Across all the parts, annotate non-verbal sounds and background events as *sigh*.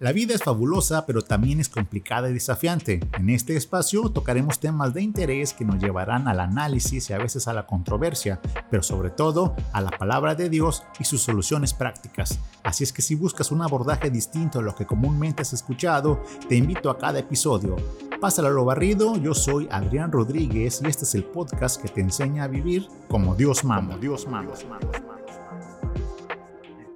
La vida es fabulosa, pero también es complicada y desafiante. En este espacio tocaremos temas de interés que nos llevarán al análisis y a veces a la controversia, pero sobre todo a la palabra de Dios y sus soluciones prácticas. Así es que si buscas un abordaje distinto a lo que comúnmente has escuchado, te invito a cada episodio. Pásalo a lo barrido, yo soy Adrián Rodríguez y este es el podcast que te enseña a vivir como Dios manda. Dios manda.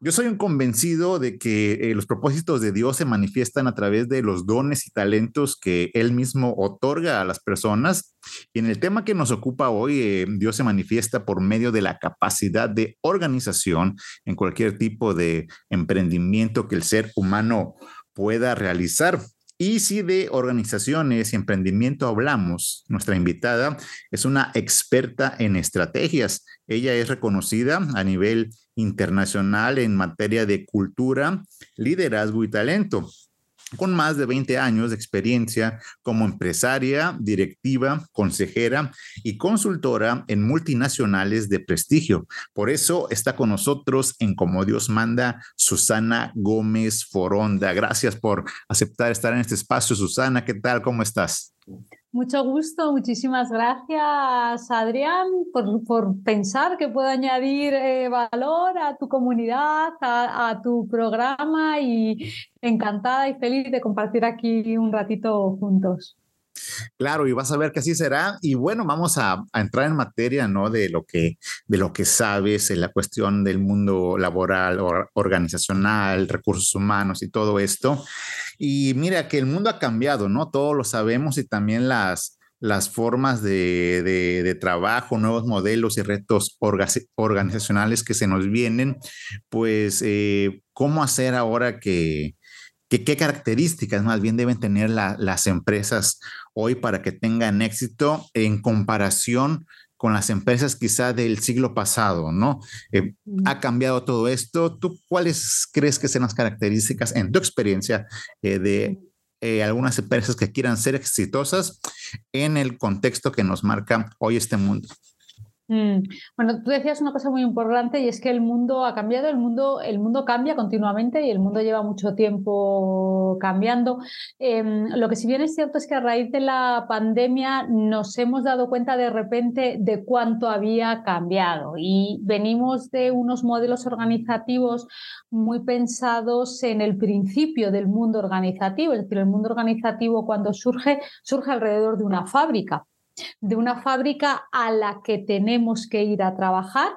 Yo soy un convencido de que eh, los propósitos de Dios se manifiestan a través de los dones y talentos que Él mismo otorga a las personas. Y en el tema que nos ocupa hoy, eh, Dios se manifiesta por medio de la capacidad de organización en cualquier tipo de emprendimiento que el ser humano pueda realizar. Y si de organizaciones y emprendimiento hablamos, nuestra invitada es una experta en estrategias. Ella es reconocida a nivel internacional en materia de cultura, liderazgo y talento con más de 20 años de experiencia como empresaria, directiva, consejera y consultora en multinacionales de prestigio. Por eso está con nosotros en Como Dios manda Susana Gómez Foronda. Gracias por aceptar estar en este espacio, Susana. ¿Qué tal? ¿Cómo estás? Mucho gusto, muchísimas gracias Adrián por, pensar que puedo añadir eh, valor a tu comunidad, a, tu programa y encantada y feliz de compartir aquí un ratito juntos. Claro, y vas a ver que así será. Y bueno, vamos a, entrar en materia, ¿no? De lo que, de lo que sabes en la cuestión del mundo laboral, organizacional, recursos humanos y todo esto. Y mira que el mundo ha cambiado, ¿no? Todos lo sabemos y también las, las formas de, de, trabajo, nuevos modelos y retos organizacionales que se nos vienen, pues, eh, ¿cómo hacer ahora que, qué características más bien deben tener las empresas hoy para que tengan éxito en comparación con las empresas quizá del siglo pasado, ¿no? Eh, ha cambiado todo esto. ¿Tú cuáles crees que sean las características en tu experiencia eh, de eh, algunas empresas que quieran ser exitosas en el contexto que nos marca hoy este mundo? Mm. Bueno, tú decías una cosa muy importante y es que el mundo ha cambiado, el mundo, el mundo cambia continuamente y el mundo lleva mucho tiempo cambiando. Em, lo que si bien es cierto es que a raíz de la pandemia nos hemos dado cuenta de repente de cuánto había cambiado y venimos de unos modelos organizativos muy pensados en el principio del mundo organizativo, es decir, el mundo organizativo cuando surge, surge alrededor de una fábrica de una fábrica a la que tenemos que ir a trabajar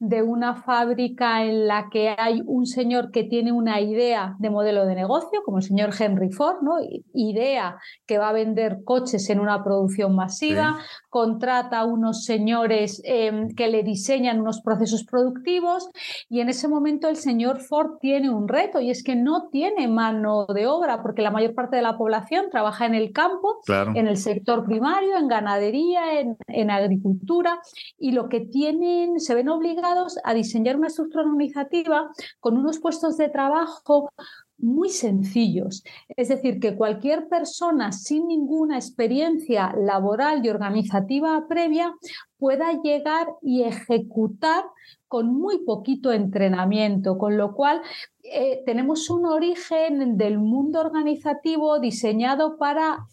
de una fábrica en la que hay un señor que tiene una idea de modelo de negocio, como el señor Henry Ford, ¿no? idea que va a vender coches en una producción masiva, contrata a unos señores em, que le diseñan unos procesos productivos y en ese momento el señor Ford tiene un reto y es que no tiene mano de obra porque la mayor parte de la población trabaja en el campo, en el sector primario, en ganadería, en, en agricultura y lo que tienen, se ven obligados a diseñar una estructura organizativa con unos puestos de trabajo muy sencillos. Es decir, que cualquier persona sin ninguna experiencia laboral y organizativa previa pueda llegar y ejecutar con muy poquito entrenamiento, con lo cual eh, tenemos un origen del mundo organizativo diseñado para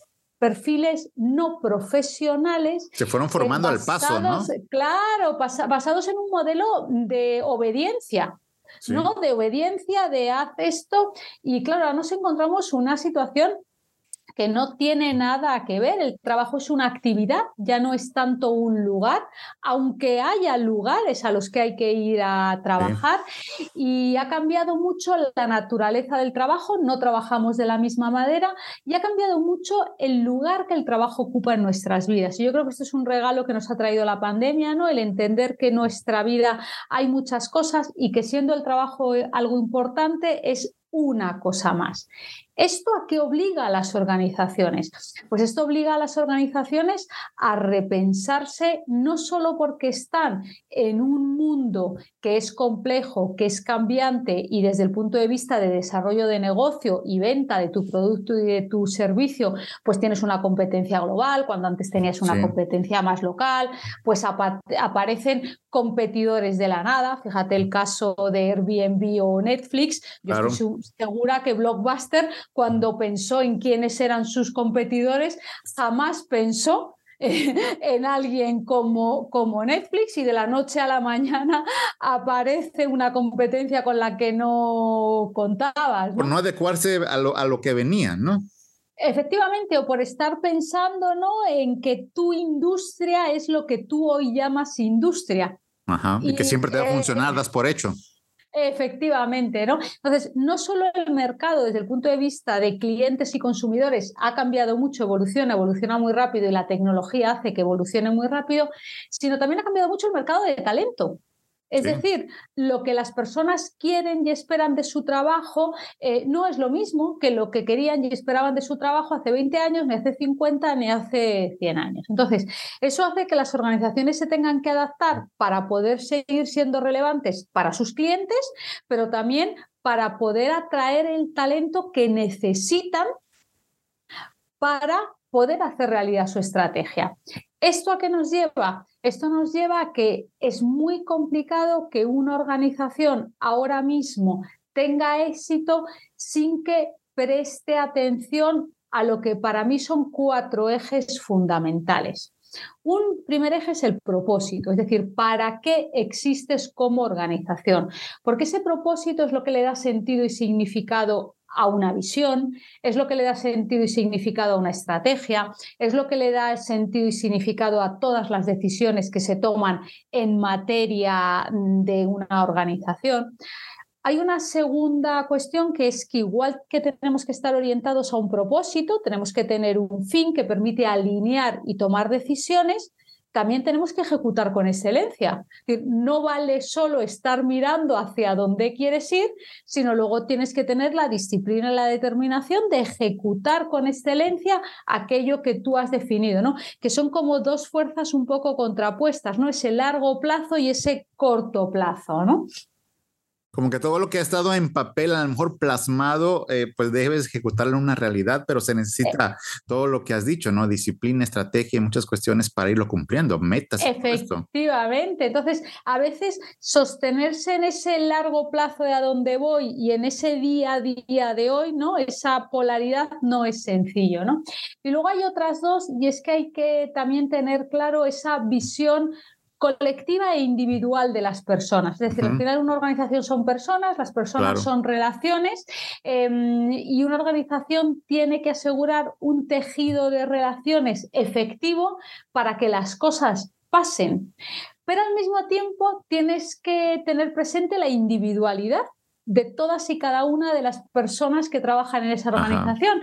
perfiles no profesionales. Se fueron formando al paso, ¿no? Claro, basados en un modelo de obediencia. ¿no? De obediencia, de haz esto. Y claro, ahora nos encontramos una situación que no tiene nada que ver. El trabajo es una actividad, ya no es tanto un lugar, aunque haya lugares a los que hay que ir a trabajar. Y ha cambiado mucho la naturaleza del trabajo, no trabajamos de la misma manera y ha cambiado mucho el lugar que el trabajo ocupa en nuestras vidas. Y yo creo que esto es un regalo que nos ha traído la pandemia, ¿no? El entender que en nuestra vida hay muchas cosas y que siendo el trabajo algo importante es una cosa más. ¿Esto a qué obliga a las organizaciones? Pues esto obliga a las organizaciones a repensarse no solo porque están en un mundo que es complejo, que es cambiante y desde el punto de vista de desarrollo de negocio y venta de tu producto y de tu servicio, pues tienes una competencia global, cuando antes tenías una competencia más local, pues aparecen competidores de la nada. Fíjate el caso de Airbnb o Netflix. Yo estoy segura que Blockbuster, cuando pensó en quiénes eran sus competidores, jamás pensó *laughs* en alguien como, como Netflix y de la noche a la mañana *laughs* aparece una competencia con la que no contabas. Por no adecuarse a lo, a lo que venía, ¿no? Efectivamente, o por estar pensando ¿no? en que tu industria es lo que tú hoy llamas industria. Ajá, y, que siempre te va a eh, funcionar, das por hecho. Efectivamente, ¿no? Entonces, no solo el mercado desde el punto de vista de clientes y consumidores ha cambiado mucho, evoluciona, evoluciona muy rápido y la tecnología hace que evolucione muy rápido, sino también ha cambiado mucho el mercado de talento. Es decir, lo que las personas quieren y esperan de su trabajo eh, no es lo mismo que lo que querían y esperaban de su trabajo hace 20 años, ni hace 50, ni hace 100 años. Entonces, eso hace que las organizaciones se tengan que adaptar para poder seguir siendo relevantes para sus clientes, pero también para poder atraer el talento que necesitan para poder hacer realidad su estrategia. ¿Esto a qué nos lleva? Esto nos lleva a que es muy complicado que una organización ahora mismo tenga éxito sin que preste atención a lo que para mí son cuatro ejes fundamentales. Un primer eje es el propósito, es decir, ¿para qué existes como organización? Porque ese propósito es lo que le da sentido y significado a una visión, es lo que le da sentido y significado a una estrategia, es lo que le da sentido y significado a todas las decisiones que se toman en materia de una organización. Hay una segunda cuestión que es que igual que tenemos que estar orientados a un propósito, tenemos que tener un fin que permite alinear y tomar decisiones, también tenemos que ejecutar con excelencia. No vale solo estar mirando hacia dónde quieres ir, sino luego tienes que tener la disciplina y la determinación de ejecutar con excelencia aquello que tú has definido, ¿no? Que son como dos fuerzas un poco contrapuestas, ¿no? Ese largo plazo y ese corto plazo, ¿no? Como que todo lo que ha estado en papel, a lo mejor plasmado, eh, pues debes ejecutarlo en una realidad, pero se necesita todo lo que has dicho, ¿no? Disciplina, estrategia y muchas cuestiones para irlo cumpliendo, metas. Efectivamente. Entonces, a veces sostenerse en ese largo plazo de a dónde voy y en ese día a día de hoy, ¿no? Esa polaridad no es sencillo, ¿no? Y luego hay otras dos, y es que hay que también tener claro esa visión colectiva e individual de las personas. Es decir, al final una organización son personas, las personas son relaciones em, y una organización tiene que asegurar un tejido de relaciones efectivo para que las cosas pasen. Pero al mismo tiempo tienes que tener presente la individualidad de todas y cada una de las personas que trabajan en esa organización,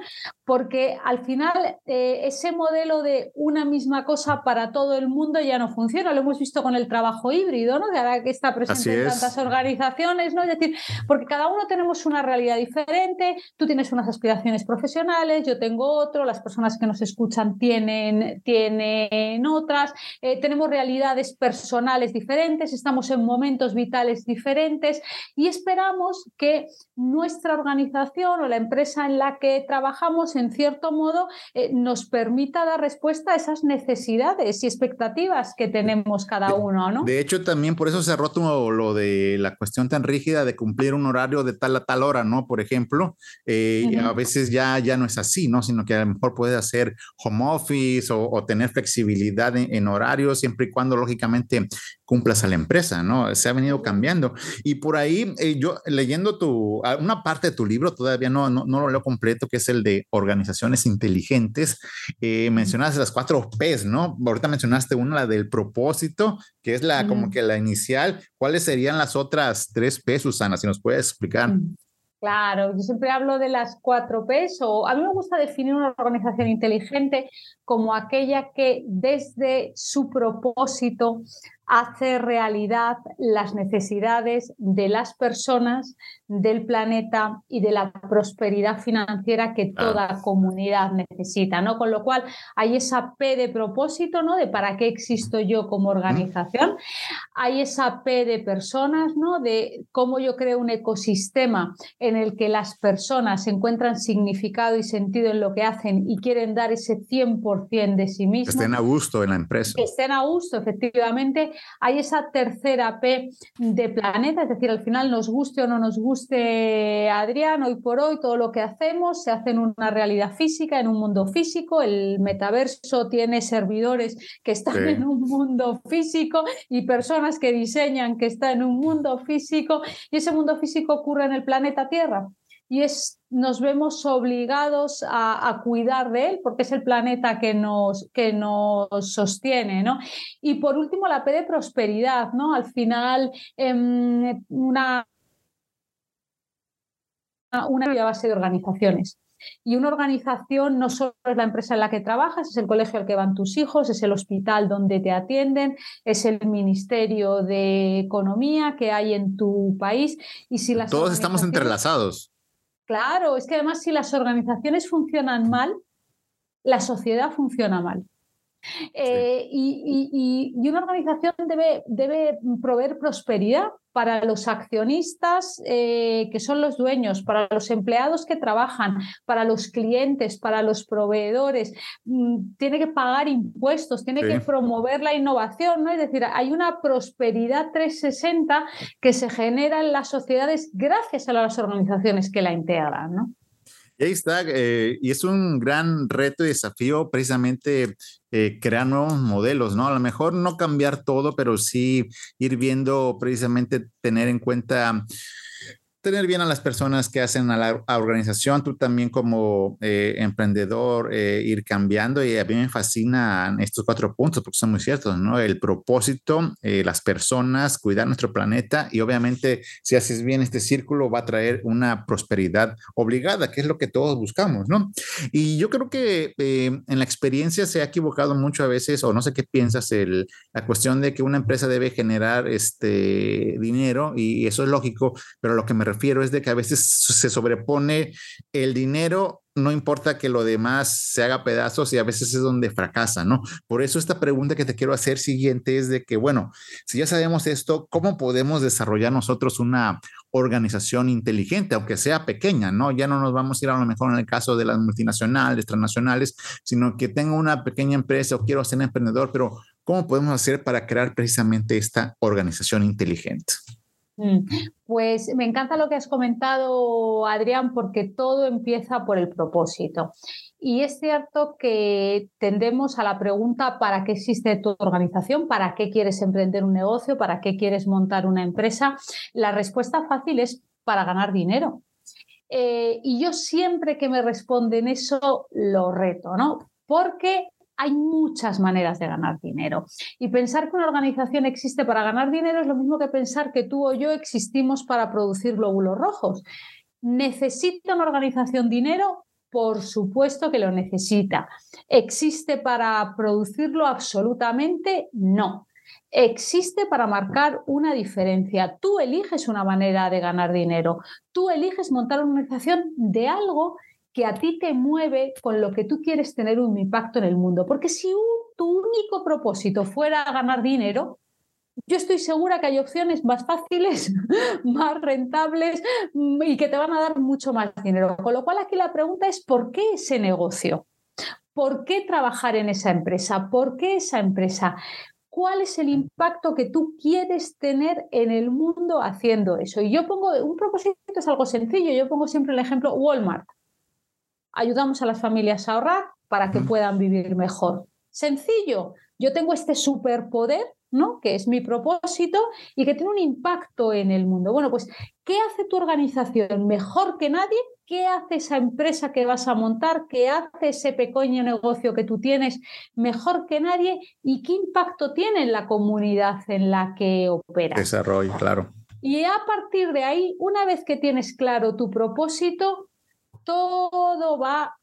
porque al final eh, ese modelo de una misma cosa para todo el mundo ya no funciona. Lo hemos visto con el trabajo híbrido, ¿no? De ahora que está presente en tantas organizaciones, ¿no? Es decir, porque cada uno tenemos una realidad diferente, tú tienes unas aspiraciones profesionales, yo tengo otro, las personas que nos escuchan tienen, tienen otras, eh, tenemos realidades personales diferentes, estamos en momentos vitales diferentes y esperamos que nuestra organización o la empresa en la que trabajamos, en cierto modo, eh, nos permita dar respuesta a esas necesidades y expectativas que tenemos cada uno. ¿no? De hecho, también por eso se ha roto lo de la cuestión tan rígida de cumplir un horario de tal a tal hora, ¿no? Por ejemplo, eh, a veces ya, ya no es así, ¿no? Sino que a lo mejor puede hacer home office o, tener flexibilidad en, en horarios, siempre y cuando, lógicamente, cumplas a la empresa, ¿no? Se ha venido cambiando. Y por ahí, eh, yo leyendo tu, una parte de tu libro, todavía no, no, lo leo completo, que es el de organizaciones inteligentes, eh, mencionaste las cuatro P's, ¿no? Ahorita mencionaste una, la del propósito, que es la, como que la inicial. ¿Cuáles serían las otras tres P, Susana? Si nos puedes explicar. Mm. Claro, yo siempre hablo de las cuatro P's o a mí me gusta definir una organización inteligente como aquella que desde su propósito hace realidad las necesidades de las personas, del planeta y de la prosperidad financiera que toda comunidad necesita, ¿no? Con lo cual hay esa P de propósito, ¿no? De para qué existo yo como organización. Hay esa P de personas, ¿no? De cómo yo creo un ecosistema en el que las personas encuentran significado y sentido en lo que hacen y quieren dar ese 100% de sí mismos. Que estén a gusto en la empresa. Que estén a gusto, efectivamente. Hay esa tercera P de planeta, es decir, al final nos guste o no nos guste, Adrián, hoy por hoy todo lo que hacemos se hace en una realidad física, en un mundo físico. El metaverso tiene servidores que están en un mundo físico y personas que diseñan que están en un mundo físico y ese mundo físico ocurre en el planeta Tierra y es, nos vemos obligados a, cuidar de él porque es el planeta que nos, que nos sostiene. ¿no? Y por último, la P de prosperidad. ¿no? Al final, em, una, una base de organizaciones. Y una organización no solo es la empresa en la que trabajas, es el colegio al que van tus hijos, es el hospital donde te atienden, es el ministerio de economía que hay en tu país. Y si las Todos estamos entrelazados. Claro, es que además si las organizaciones funcionan mal, la sociedad funciona mal. Eh, y, una organización debe, debe, proveer prosperidad para los accionistas eh, que son los dueños, para los empleados que trabajan, para los clientes, para los proveedores. Mm, tiene que pagar impuestos, tiene que promover la innovación, ¿no? Es decir, hay una prosperidad 360 que se genera en las sociedades gracias a las organizaciones que la integran, ¿no? Ahí está, eh, y es un gran reto y desafío precisamente eh, crear nuevos modelos, ¿no? A lo mejor no cambiar todo, pero sí ir viendo precisamente tener en cuenta tener bien a las personas que hacen a la organización, tú también como eh, emprendedor, eh, ir cambiando. Y a mí me fascinan estos cuatro puntos porque son muy ciertos, ¿no? El propósito, eh, las personas, cuidar nuestro planeta y obviamente si haces bien este círculo va a traer una prosperidad obligada, que es lo que todos buscamos, ¿no? Y yo creo que en la experiencia se ha equivocado mucho a veces, o no sé qué piensas, el, la cuestión de que una empresa debe generar este dinero y eso es lógico, pero lo que me refiero es de que a veces se sobrepone el dinero no importa que lo demás se haga pedazos y a veces es donde fracasa, ¿no? Por eso esta pregunta que te quiero hacer siguiente es de que, bueno, si ya sabemos esto, ¿cómo podemos desarrollar nosotros una organización inteligente, aunque sea pequeña, ¿no? Ya no nos vamos a ir a lo mejor en el caso de las multinacionales, transnacionales, sino que tenga una pequeña empresa o quiero ser emprendedor, pero ¿cómo podemos hacer para crear precisamente esta organización inteligente? Mm. Pues me encanta lo que has comentado, Adrián, porque todo empieza por el propósito. Y es cierto que tendemos a la pregunta, ¿para qué existe tu organización? ¿Para qué quieres emprender un negocio? ¿Para qué quieres montar una empresa? La respuesta fácil es para ganar dinero. Eh, y yo siempre que me responden eso, lo reto, ¿no? Porque hay muchas maneras de ganar dinero. Y pensar que una organización existe para ganar dinero es lo mismo que pensar que tú o yo existimos para producir glóbulos rojos. ¿Necesita una organización dinero? Por supuesto que lo necesita. ¿Existe para producirlo? Absolutamente no. Existe para marcar una diferencia. Tú eliges una manera de ganar dinero. Tú eliges montar una organización de algo que a ti te mueve con lo que tú quieres tener un impacto en el mundo. Porque si tu único propósito fuera ganar dinero, yo estoy segura que hay opciones más fáciles, *laughs* más rentables mm, y que te van a dar mucho más dinero. Con lo cual aquí la pregunta es, ¿por qué ese negocio? ¿Por qué trabajar en esa empresa? ¿Por qué esa empresa? ¿Cuál es el impacto que tú quieres tener en el mundo haciendo eso? Y yo pongo, un propósito es algo sencillo, yo pongo siempre el ejemplo Walmart ayudamos a las familias a ahorrar para que puedan vivir mejor. Sencillo, yo tengo este superpoder, ¿no? Que es mi propósito y que tiene un impacto en el mundo. Bueno, pues, ¿qué hace tu organización mejor que nadie? ¿Qué hace esa empresa que vas a montar? ¿Qué hace ese pequeño negocio que tú tienes mejor que nadie? ¿Y qué impacto tiene en la comunidad en la que operas? Desarrollo, claro. Y a partir de ahí, una vez que tienes claro tu propósito, todo va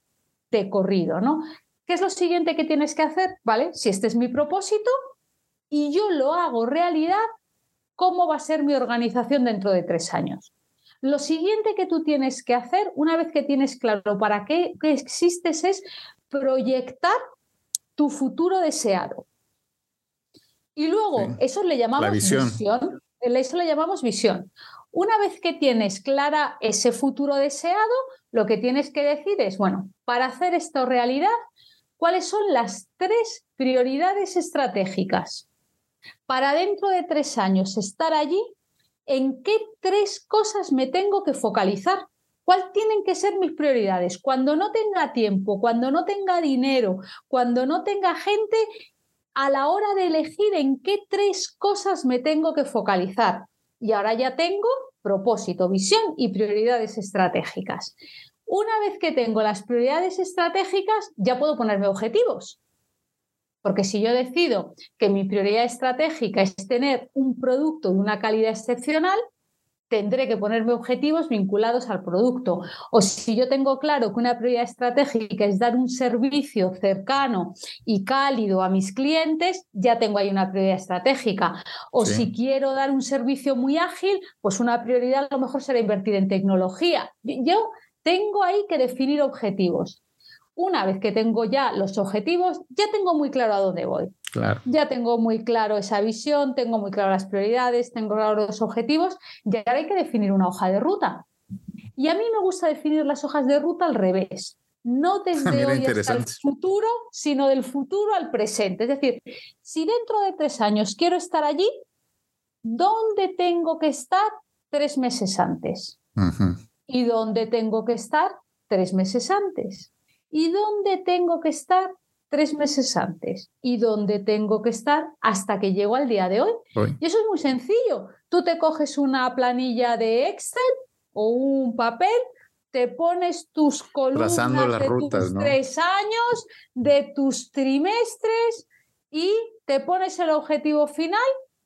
de corrido, ¿no? ¿Qué es lo siguiente que tienes que hacer? ¿Vale? Si este es mi propósito, y yo lo hago realidad, ¿cómo va a ser mi organización dentro de tres años? Lo siguiente que tú tienes que hacer, una vez que tienes claro para qué, existes, es proyectar tu futuro deseado. Y luego, eso le llamamos visión. Eso le llamamos visión. Una vez que tienes clara ese futuro deseado, lo que tienes que decir es, bueno, para hacer esto realidad, ¿cuáles son las tres prioridades estratégicas? Para dentro de tres años estar allí, ¿en qué tres cosas me tengo que focalizar? ¿Cuáles tienen que ser mis prioridades? Cuando no tenga tiempo, cuando no tenga dinero, cuando no tenga gente, a la hora de elegir en qué tres cosas me tengo que focalizar. Y ahora ya tengo propósito, visión y prioridades estratégicas. Una vez que tengo las prioridades estratégicas, ya puedo ponerme objetivos. Porque si yo decido que mi prioridad estratégica es tener un producto de una calidad excepcional, tendré que ponerme objetivos vinculados al producto. O si yo tengo claro que una prioridad estratégica es dar un servicio cercano y cálido a mis clientes, ya tengo ahí una prioridad estratégica. O si quiero dar un servicio muy ágil, pues una prioridad a lo mejor será invertir en tecnología. Yo tengo ahí que definir objetivos. Una vez que tengo ya los objetivos, ya tengo muy claro a dónde voy. Ya tengo muy claro esa visión, tengo muy claro las prioridades, tengo claro los objetivos y ahora hay que definir una hoja de ruta. Y a mí me gusta definir las hojas de ruta al revés. No *laughs* desde hoy hasta el futuro, sino del futuro al presente. Es decir, si dentro de tres años quiero estar allí, ¿dónde tengo que estar tres meses antes? ¿Y dónde tengo que estar tres meses antes? ¿Y dónde tengo que estar tres meses antes y dónde tengo que estar hasta que llego al día de hoy. Y eso es muy sencillo. Tú te coges una planilla de Excel o un papel, te pones tus columnas de tus tres años, de tus trimestres y te pones el objetivo final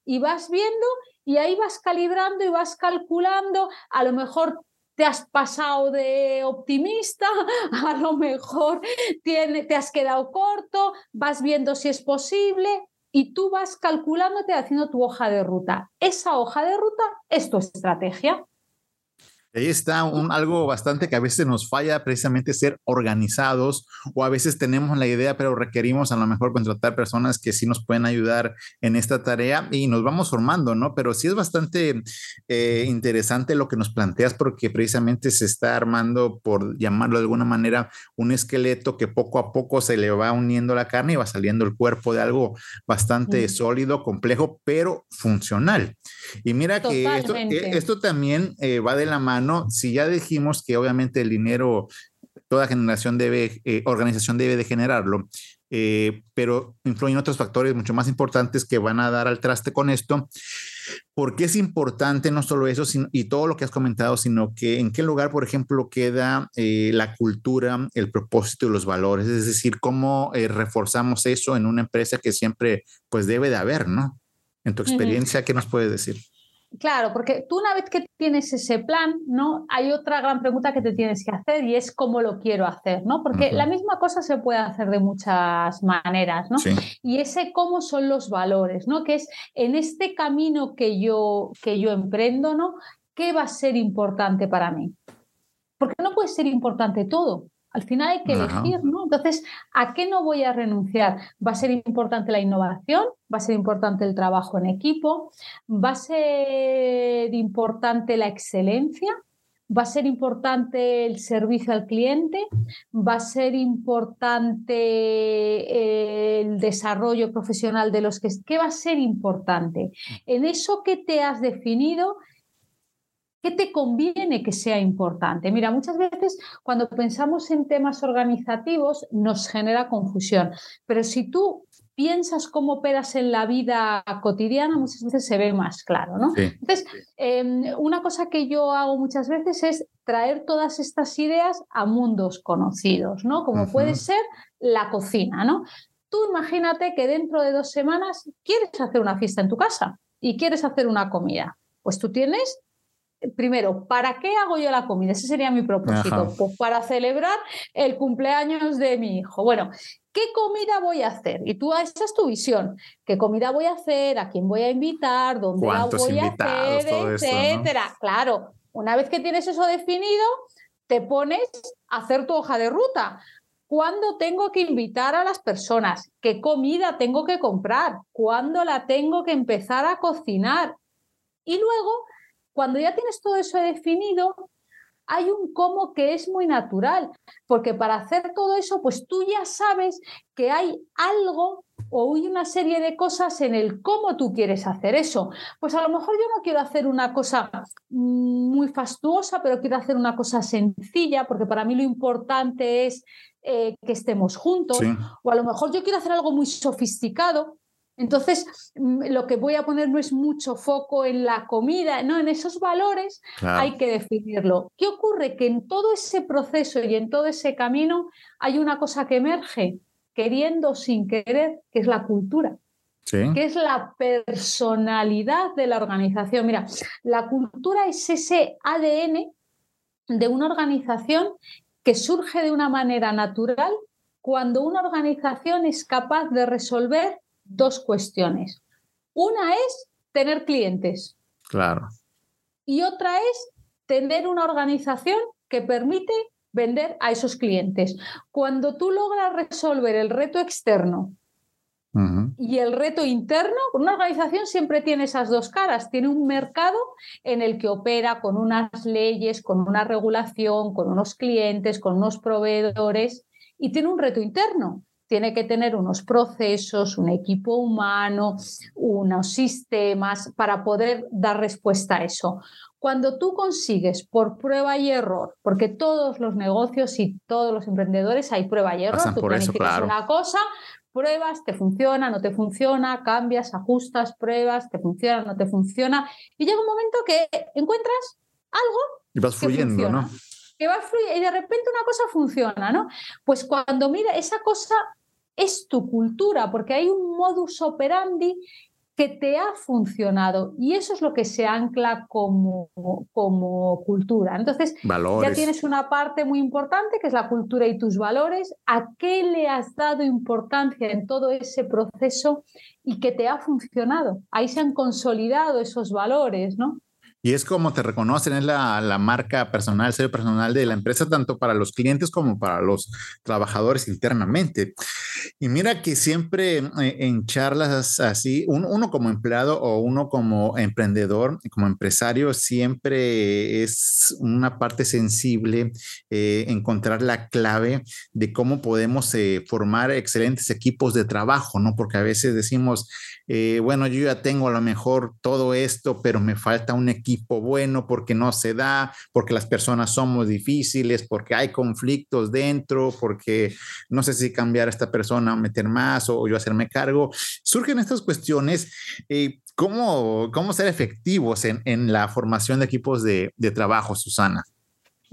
y vas viendo y ahí vas calibrando y vas calculando, a lo mejor te has pasado de optimista, *laughs* a lo mejor te has quedado corto, vas viendo si es posible y tú vas calculándote haciendo tu hoja de ruta. Esa hoja de ruta es tu estrategia. Ahí está un, algo bastante que a veces nos falla precisamente ser organizados o a veces tenemos la idea pero requerimos a lo mejor contratar personas que sí nos pueden ayudar en esta tarea y nos vamos formando, ¿no? Pero sí es bastante eh, interesante lo que nos planteas porque precisamente se está armando, por llamarlo de alguna manera, un esqueleto que poco a poco se le va uniendo la carne y va saliendo el cuerpo de algo bastante sólido, complejo, pero funcional. Y mira que esto, esto, también eh, va de la mano si ya dijimos que obviamente el dinero, toda generación debe, eh, organización debe de generarlo, eh, pero influyen otros factores mucho más importantes que van a dar al traste con esto. porque es importante no solo eso y todo lo que has comentado, sino que en qué lugar, por ejemplo, queda eh, la cultura, el propósito y los valores? Es decir, cómo reforzamos eso en una empresa que siempre pues debe de haber, ¿no? En tu experiencia, ¿qué nos puedes decir? Claro, porque tú una vez que tienes ese plan, ¿no? Hay otra gran pregunta que te tienes que hacer y es cómo lo quiero hacer, ¿no? Porque la misma cosa se puede hacer de muchas maneras, ¿no? Y ese cómo son los valores, ¿no? Que es en este camino que yo, que yo emprendo, ¿no? ¿Qué va a ser importante para mí? Porque no puede ser importante todo. Al final hay que elegir, ¿no? Entonces, ¿a qué no voy a renunciar? ¿Va a ser importante la innovación? ¿Va a ser importante el trabajo en equipo? ¿Va a ser importante la excelencia? ¿Va a ser importante el servicio al cliente? ¿Va a ser importante el desarrollo profesional de los que... ¿Qué va a ser importante? En eso que te has definido, ¿Qué te conviene que sea importante? Mira, muchas veces cuando pensamos en temas organizativos nos genera confusión, pero si tú piensas cómo operas en la vida cotidiana, muchas veces se ve más claro, ¿no? Entonces, em, una cosa que yo hago muchas veces es traer todas estas ideas a mundos conocidos, ¿no? Como puede ser la cocina, ¿no? Tú imagínate que dentro de dos semanas quieres hacer una fiesta en tu casa y quieres hacer una comida. Pues tú tienes primero, ¿para qué hago yo la comida? Ese sería mi propósito. Pues para celebrar el cumpleaños de mi hijo. Bueno, ¿qué comida voy a hacer? Y tú, esa es tu visión. ¿Qué comida voy a hacer? ¿A quién voy a invitar? ¿Dónde la voy a hacer? Etcétera. Claro, una vez que tienes eso definido, te pones a hacer tu hoja de ruta. ¿Cuándo tengo que invitar a las personas? ¿Qué comida tengo que comprar? ¿Cuándo la tengo que empezar a cocinar? Y luego, cuando ya tienes todo eso definido, hay un cómo que es muy natural, porque para hacer todo eso, pues tú ya sabes que hay algo o hay una serie de cosas en el cómo tú quieres hacer eso. Pues a lo mejor yo no quiero hacer una cosa muy fastuosa, pero quiero hacer una cosa sencilla, porque para mí lo importante es eh, que estemos juntos. O a lo mejor yo quiero hacer algo muy sofisticado, entonces, mm, lo que voy a poner no es mucho foco en la comida, no, en esos valores hay que definirlo. ¿Qué ocurre? Que en todo ese proceso y en todo ese camino hay una cosa que emerge, queriendo sin querer, que es la cultura. que es la personalidad de la organización. Mira, la cultura es ese ADN de una organización que surge de una manera natural cuando una organización es capaz de resolver dos cuestiones. Una es tener clientes. Claro. Y otra es tener una organización que permite vender a esos clientes. Cuando tú logras resolver el reto externo y el reto interno, una organización siempre tiene esas dos caras. Tiene un mercado en el que opera con unas leyes, con una regulación, con unos clientes, con unos proveedores y tiene un reto interno tiene que tener unos procesos, un equipo humano, unos sistemas para poder dar respuesta a eso. Cuando tú consigues por prueba y error, porque todos los negocios y todos los emprendedores hay prueba y error, tú planificas una cosa, pruebas, te funciona, no te funciona, cambias, ajustas, pruebas, te funciona, no te funciona, y llega un momento que encuentras algo y vas fluyendo, ¿no? Que va fluyendo y de repente una cosa funciona, ¿no? Pues cuando mira esa cosa es tu cultura, porque hay un modus operandi que te ha funcionado y eso es lo que se ancla como, como cultura. Entonces, ya tienes una parte muy importante que es la cultura y tus valores, a qué le has dado importancia en todo ese proceso y que te ha funcionado. Ahí se han consolidado esos valores, ¿no? Y es como te reconocen, es la, la marca personal, el sello personal de la empresa, tanto para los clientes como para los trabajadores internamente. Y mira que siempre eh, en charlas así, uno como empleado o uno como emprendedor, como empresario, siempre es una parte sensible eh, encontrar la clave de cómo podemos eh, formar excelentes equipos de trabajo, ¿no? Porque a veces decimos, bueno, yo ya tengo a lo mejor todo esto, pero me falta un equipo bueno porque no se da, porque las personas somos difíciles, porque hay conflictos dentro, porque no sé si cambiar a esta persona, meter más o, yo hacerme cargo. Surgen estas cuestiones. Eh, ¿cómo, ¿Cómo ser efectivos en, en, la formación de equipos de, de trabajo, Susana?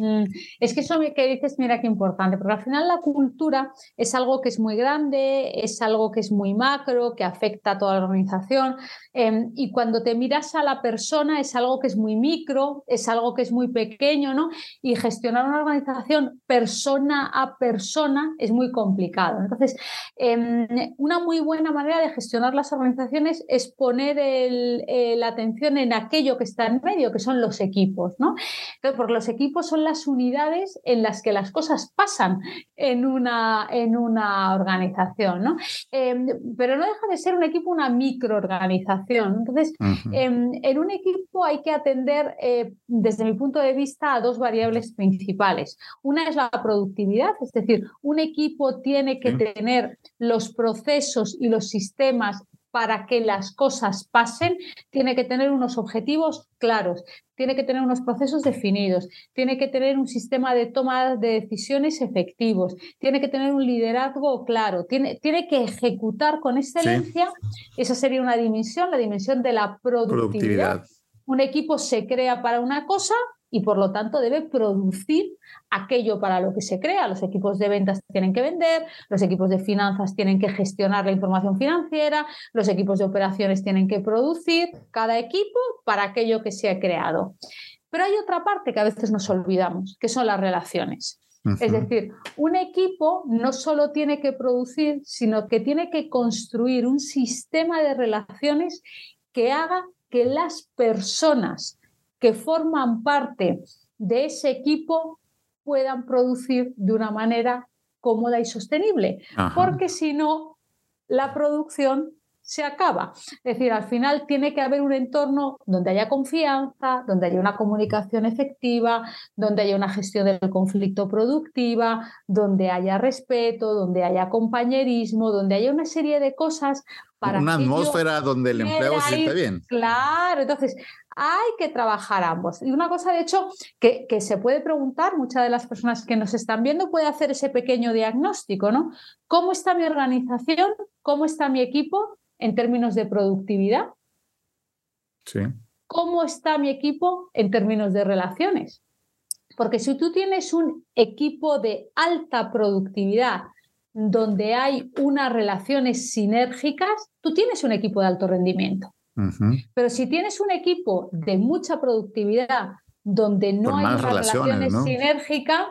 Mm, es que eso que dices, mira qué importante, porque al final la cultura es algo que es muy grande, es algo que es muy macro, que afecta a toda la organización. Em, y cuando te miras a la persona es algo que es muy micro, es algo que es muy pequeño, ¿no? Y gestionar una organización persona a persona es muy complicado. Entonces, em, una muy buena manera de gestionar las organizaciones es poner la atención en aquello que está en medio, que son los equipos, ¿no? Entonces, porque los equipos son las unidades en las que las cosas pasan en una, en una organización, ¿no? Em, pero no deja de ser un equipo una microorganización entonces, em, en, un equipo hay que atender, eh, desde mi punto de vista, a dos variables principales. Una es la productividad, es decir, un equipo tiene que tener los procesos y los sistemas para que las cosas pasen, tiene que tener unos objetivos claros, tiene que tener unos procesos definidos, tiene que tener un sistema de toma de decisiones efectivos, tiene que tener un liderazgo claro, tiene, tiene que ejecutar con excelencia. Esa sería una dimensión, la dimensión de la productividad. Un equipo se crea para una cosa y por lo tanto debe producir aquello para lo que se crea. Los equipos de ventas tienen que vender, los equipos de finanzas tienen que gestionar la información financiera, los equipos de operaciones tienen que producir, cada equipo para aquello que se ha creado. Pero hay otra parte que a veces nos olvidamos, que son las relaciones. Es decir, un equipo no solo tiene que producir, sino que tiene que construir un sistema de relaciones que haga que las personas que forman parte de ese equipo puedan producir de una manera cómoda y sostenible. Porque si no, la producción se acaba. Es decir, al final tiene que haber un entorno donde haya confianza, donde haya una comunicación efectiva, donde haya una gestión del conflicto productiva, donde haya respeto, donde haya compañerismo, donde haya una serie de cosas para... Una atmósfera donde el empleo se sienta bien. Claro, entonces hay que trabajar ambos. Y una cosa, de hecho, que, que, se puede preguntar, muchas de las personas que nos están viendo puede hacer ese pequeño diagnóstico, ¿no? ¿Cómo está mi organización? ¿Cómo está mi equipo? en términos de productividad? Sí. ¿Cómo está mi equipo en términos de relaciones? Porque si tú tienes un equipo de alta productividad donde hay unas relaciones sinérgicas, tú tienes un equipo de alto rendimiento. Pero si tienes un equipo de mucha productividad donde no hay relaciones, sinérgicas,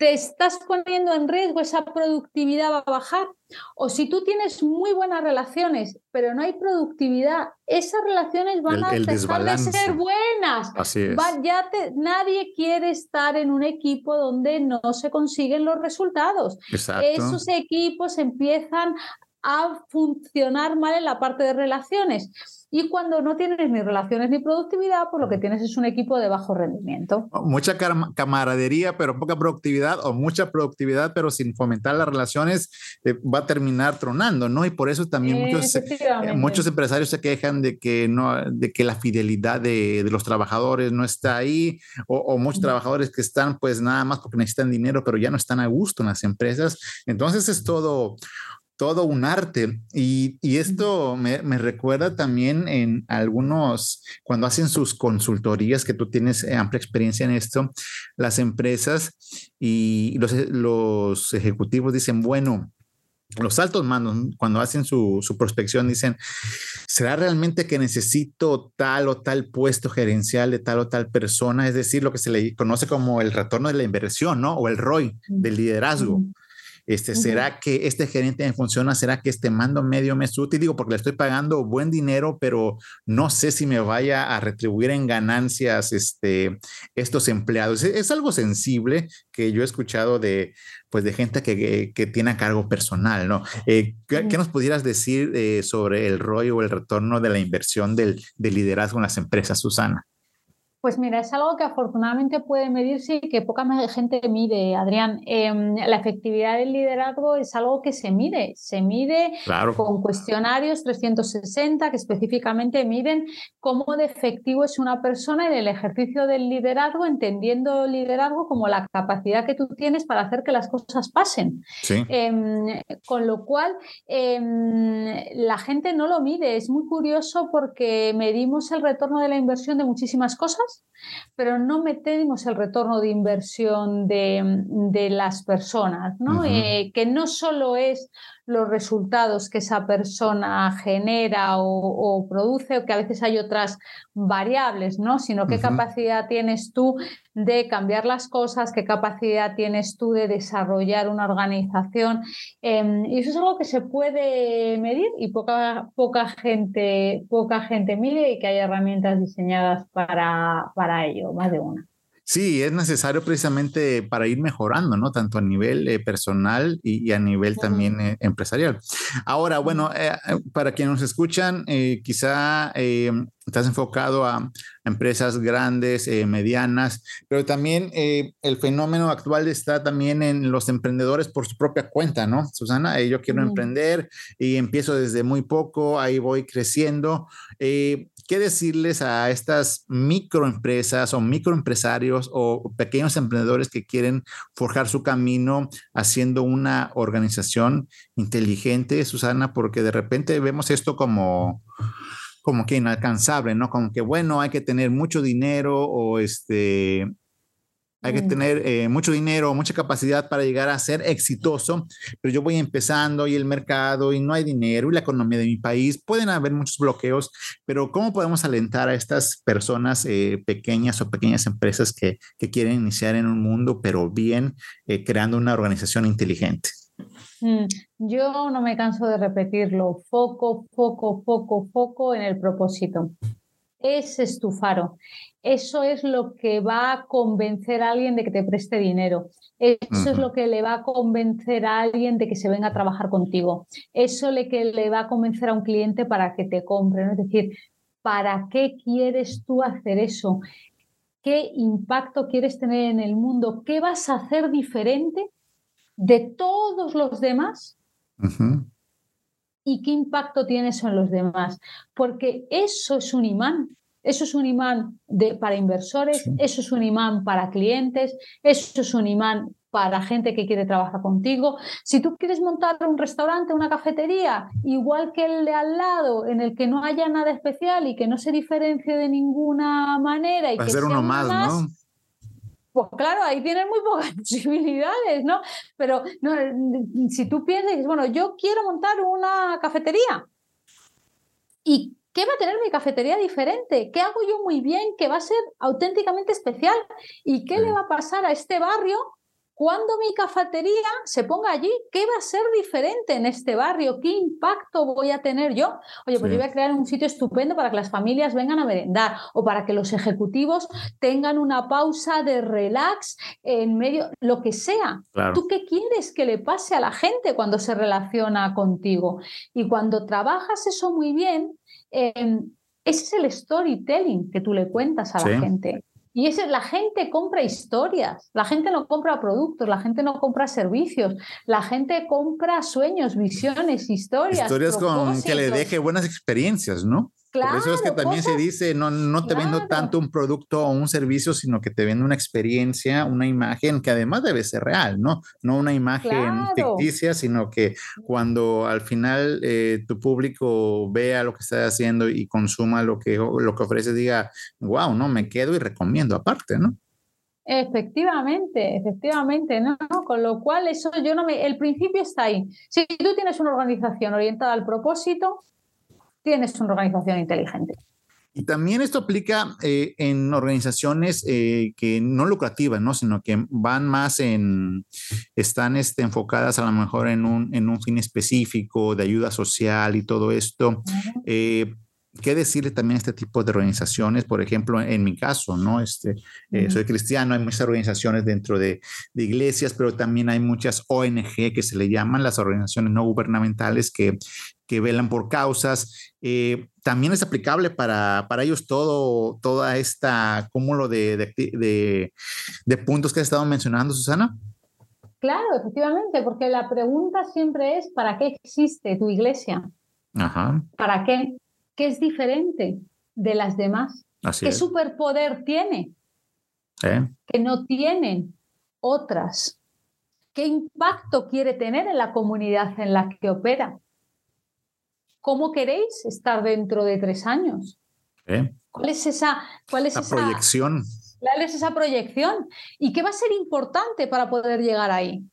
te estás poniendo en riesgo, esa productividad va a bajar. O si tú tienes muy buenas relaciones, pero no hay productividad, esas relaciones van a dejar de ser buenas. Así es. ya nadie quiere estar en un equipo donde no se consiguen los resultados. Esos equipos empiezan a funcionar mal en la parte de relaciones. Y cuando no tienes ni relaciones ni productividad, pues lo que tienes es un equipo de bajo rendimiento. Mucha camaradería, pero poca productividad, o mucha productividad, pero sin fomentar las relaciones, eh, va a terminar tronando, ¿no? Y por eso también muchos, eh, muchos empresarios se quejan de que, no, de que la fidelidad de, de los trabajadores no está ahí, o, o muchos trabajadores que están pues nada más porque necesitan dinero, pero ya no están a gusto en las empresas. Entonces es todo todo un arte. Y, esto me, recuerda también en algunos, cuando hacen sus consultorías, que tú tienes amplia experiencia en esto, las empresas y los, los ejecutivos dicen, bueno, los altos mandos, cuando hacen su, su, prospección, dicen, ¿será realmente que necesito tal o tal puesto gerencial de tal o tal persona? Es decir, lo que se le conoce como el retorno de la inversión, ¿no? O el ROI del liderazgo. Este, ¿Será que este gerente me funciona? ¿Será que este mando medio mes útil? Digo, porque le estoy pagando buen dinero, pero no sé si me vaya a retribuir en ganancias este, estos empleados. Es, algo sensible que yo he escuchado de, pues, de gente que, que, tiene a cargo personal, ¿no? Eh, ¿qué, nos pudieras decir eh, sobre el rollo o el retorno de la inversión del, del liderazgo en las empresas, Susana? Pues mira, es algo que afortunadamente puede medirse y que poca gente mide, Adrián. Em, la efectividad del liderazgo es algo que se mide. Se mide con cuestionarios 360 que específicamente miden cómo de efectivo es una persona en el ejercicio del liderazgo, entendiendo el liderazgo como la capacidad que tú tienes para hacer que las cosas pasen. Em, con lo cual, em, la gente no lo mide. Es muy curioso porque medimos el retorno de la inversión de muchísimas cosas else pero no metemos el retorno de inversión de, las personas, ¿no? Eh, que no solo es los resultados que esa persona genera o, produce, o que a veces hay otras variables, ¿no? Sino qué capacidad tienes tú de cambiar las cosas, qué capacidad tienes tú de desarrollar una organización. Em, y eso es algo que se puede medir y poca, poca, gente, poca gente mide y que hay herramientas diseñadas para, para ello, más de una. Sí, es necesario precisamente para ir mejorando, ¿no? Tanto a nivel eh, personal y, a nivel también eh, empresarial. Ahora, bueno, eh, para quienes nos escuchan, quizá estás enfocado a, empresas grandes, medianas, pero también el fenómeno actual está también en los emprendedores por su propia cuenta, ¿no? Susana, yo quiero emprender y empiezo desde muy poco, ahí voy creciendo. ¿Qué decirles a estas microempresas o microempresarios o pequeños emprendedores que quieren forjar su camino haciendo una organización inteligente, Susana? Porque de repente vemos esto como como que inalcanzable, ¿no? Como que bueno, hay que tener mucho dinero o este hay que mm. tener eh, mucho dinero, mucha capacidad para llegar a ser exitoso, pero yo voy empezando y el mercado y no hay dinero y la economía de mi país, pueden haber muchos bloqueos, pero ¿cómo podemos alentar a estas personas eh, pequeñas o pequeñas empresas que, que, quieren iniciar en un mundo, pero bien, eh, creando una organización inteligente? Yo no me canso de repetirlo, foco, foco, foco, foco en el propósito. Ese es tu faro. Eso es lo que va a convencer a alguien de que te preste dinero. Eso es lo que le va a convencer a alguien de que se venga a trabajar contigo. Eso es lo que le va a convencer a un cliente para que te compre. Es decir, ¿para qué quieres tú hacer eso? ¿Qué impacto quieres tener en el mundo? ¿Qué vas a hacer diferente de todos los demás? ¿Y qué impacto tienes en los demás? Porque eso es un imán. Eso es un imán de, para inversores, eso es un imán para clientes, eso es un imán para gente que quiere trabajar contigo. Si tú quieres montar un restaurante, una cafetería, igual que el de al lado, en el que no haya nada especial y que no se diferencie de ninguna manera. Y Va a ser uno más, ¿no? Pues claro, ahí tienes muy pocas *laughs* posibilidades, ¿no? Pero no, si tú piensas, bueno, yo quiero montar una cafetería y ¿Qué va a tener mi cafetería diferente? ¿Qué hago yo muy bien que va a ser auténticamente especial? ¿Y qué le va a pasar a este barrio cuando mi cafetería se ponga allí? ¿Qué va a ser diferente en este barrio? ¿Qué impacto voy a tener yo? Oye, pues yo voy a crear un sitio estupendo para que las familias vengan a merendar o para que los ejecutivos tengan una pausa de relax en medio, lo que sea. ¿Tú qué quieres que le pase a la gente cuando se relaciona contigo? Y cuando trabajas eso muy bien, Em, ese es el storytelling que tú le cuentas a la gente. Y ese, la gente compra historias, la gente no compra productos, la gente no compra servicios, la gente compra sueños, visiones, historias. Historias con que le deje buenas experiencias, ¿no? Por eso es que también se dice, no, no te vendo tanto un producto o un servicio, sino que te vendo una experiencia, una imagen que además debe ser real, ¿no? No una imagen ficticia, sino que cuando al final eh, tu público vea lo que estás haciendo y consuma lo que, lo que ofrece, diga, wow, no, me quedo y recomiendo aparte, ¿no? Efectivamente, efectivamente, ¿no? Con lo cual, eso yo no me. El principio está ahí. Si tú tienes una organización orientada al propósito, tienes una organización inteligente. Y también esto aplica eh, en organizaciones eh, que no lucrativas, ¿no? Sino que van más en, están este, enfocadas a lo mejor en un, en un fin específico de ayuda social y todo esto. Eh, ¿Qué decirle también a este tipo de organizaciones? Por ejemplo, en mi caso, ¿no? Este, soy cristiano, hay muchas organizaciones dentro de, de, iglesias, pero también hay muchas ONG que se le llaman las organizaciones no gubernamentales que, que velan por causas. Eh, también es aplicable para, para, ellos todo, toda esta cúmulo de, de, de, puntos que has estado mencionando, Susana. Claro, efectivamente, porque la pregunta siempre es, ¿para qué existe tu iglesia? Ajá. ¿Para qué? ¿Qué es diferente de las demás? ¿Qué superpoder tiene? ¿Eh? Que no tienen otras. ¿Qué impacto quiere tener en la comunidad en la que opera? ¿Cómo queréis estar dentro de tres años? ¿Cuál es esa, cuál es esa proyección? ¿Cuál es esa proyección? ¿Y qué va a ser importante para poder llegar ahí?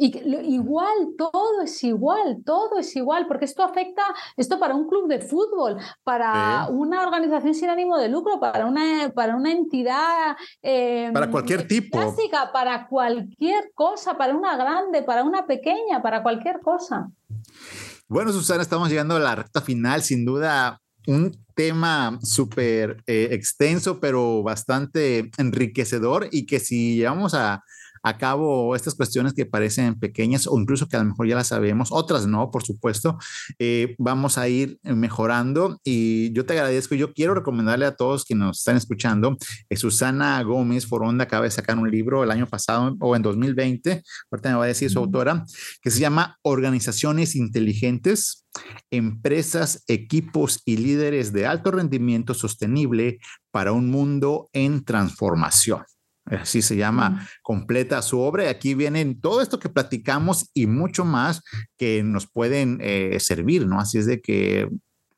Y igual, todo es igual, todo es igual, porque esto afecta, esto para un club de fútbol, para una organización sin ánimo de lucro, para una, para una entidad... Em, para cualquier tipo. Clásica, para cualquier cosa, para una grande, para una pequeña, para cualquier cosa. Bueno, Susana, estamos llegando a la recta final, sin duda un tema súper eh, extenso, pero bastante enriquecedor y que si llevamos a, a cabo estas cuestiones que parecen pequeñas o incluso que a lo mejor ya las sabemos, otras no, por supuesto, eh, vamos a ir mejorando y yo te agradezco. Yo quiero recomendarle a todos que nos están escuchando, eh, Susana Gómez Foronda acaba de sacar un libro el año pasado o en 2020, ahorita me va a decir su autora, que se llama Organizaciones Inteligentes empresas, equipos y líderes de alto rendimiento sostenible para un mundo en transformación así se llama, completa su obra. Y aquí vienen todo esto que platicamos y mucho más que nos pueden eh, servir, ¿no? Así es de que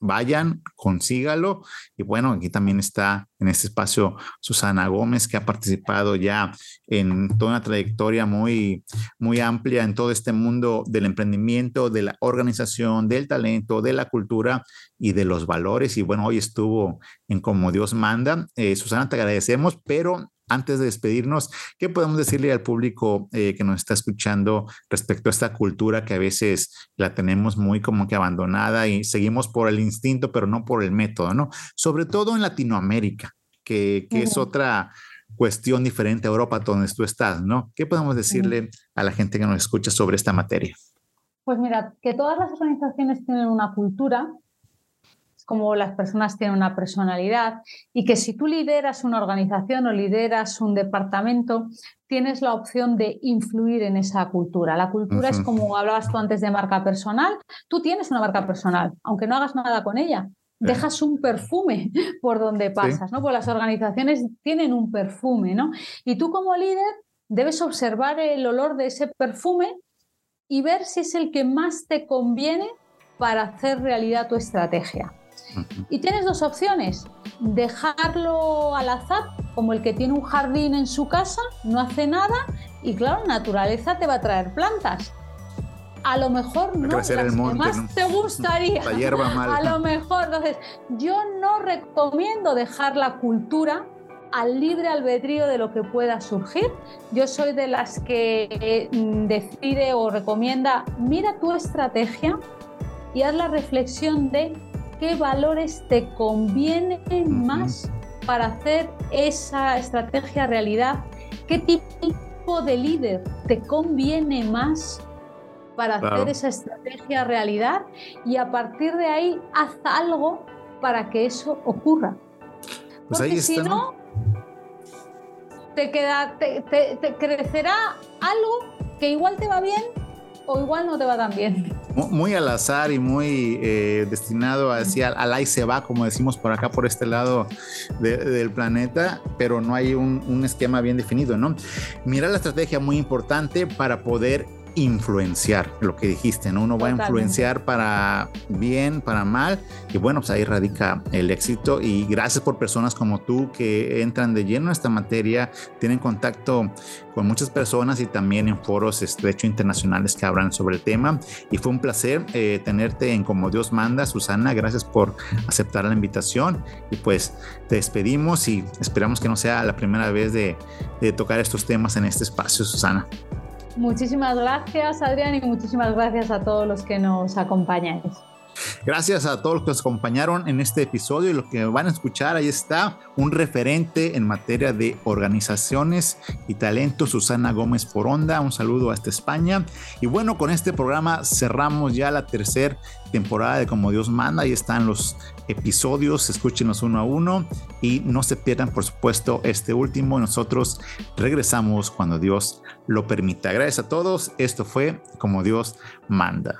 vayan, consígalo. Y bueno, aquí también está en este espacio Susana Gómez, que ha participado ya en toda una trayectoria muy, muy amplia en todo este mundo del emprendimiento, de la organización, del talento, de la cultura y de los valores. Y bueno, hoy estuvo en Como Dios manda. Eh, Susana, te agradecemos, pero antes de despedirnos, ¿qué podemos decirle al público eh, que nos está escuchando respecto a esta cultura que a veces la tenemos muy como que abandonada y seguimos por el instinto, pero no por el método, ¿no? Sobre todo en Latinoamérica, que, es otra cuestión diferente a Europa, donde tú estás, ¿no? ¿Qué podemos decirle a la gente que nos escucha sobre esta materia? Pues mira, que todas las organizaciones tienen una cultura como las personas tienen una personalidad y que si tú lideras una organización o lideras un departamento, tienes la opción de influir en esa cultura. La cultura es como hablabas tú antes de marca personal, tú tienes una marca personal, aunque no hagas nada con ella. Dejas un perfume *laughs* por donde pasas, ¿no? Pues las organizaciones tienen un perfume, ¿no? Y tú como líder debes observar el olor de ese perfume y ver si es el que más te conviene para hacer realidad tu estrategia. Y tienes dos opciones, dejarlo al azar, como el que tiene un jardín en su casa, no hace nada y claro, naturaleza te va a traer plantas. A lo mejor no las que más te gustaría. La hierba *laughs* A lo mejor, entonces, yo no recomiendo dejar la cultura al libre albedrío de lo que pueda surgir. Yo soy de las que mm, decide o recomienda, mira tu estrategia y haz la reflexión de qué valores te convienen más para hacer esa estrategia realidad, qué tipo de líder te conviene más para hacer esa estrategia realidad y a partir de ahí haz algo para que eso ocurra. Pues Porque si no, te, queda, te, te crecerá algo que igual te va bien o igual no te va tan bien muy al azar y muy eh, destinado hacia al ahí se va, como decimos por acá, por este lado del planeta, pero no hay un, un, esquema bien definido, ¿no? Mira la estrategia muy importante para poder influenciar, lo que dijiste, ¿no? Uno va a influenciar para bien, para mal, y bueno, pues ahí radica el éxito. Y gracias por personas como tú que entran de lleno a esta materia, tienen contacto con muchas personas y también en foros estrechos internacionales que hablan sobre el tema. Y fue un placer eh, tenerte en Como Dios manda, Susana. Gracias por aceptar la invitación. Y pues te despedimos y esperamos que no sea la primera vez de, de tocar estos temas en este espacio, Susana. Muchísimas gracias, Adrián, y muchísimas gracias a todos los que nos acompañáis. Gracias a todos los que nos acompañaron en este episodio y lo que van a escuchar, ahí está un referente en materia de organizaciones y talento, Susana Gómez Poronda. Un saludo hasta España. Y bueno, con este programa cerramos ya la tercera temporada de Como Dios manda. Ahí están los episodios, escúchenos uno a uno y no se pierdan, por supuesto, este último. Nosotros regresamos cuando Dios lo permita. Gracias a todos. Esto fue Como Dios manda.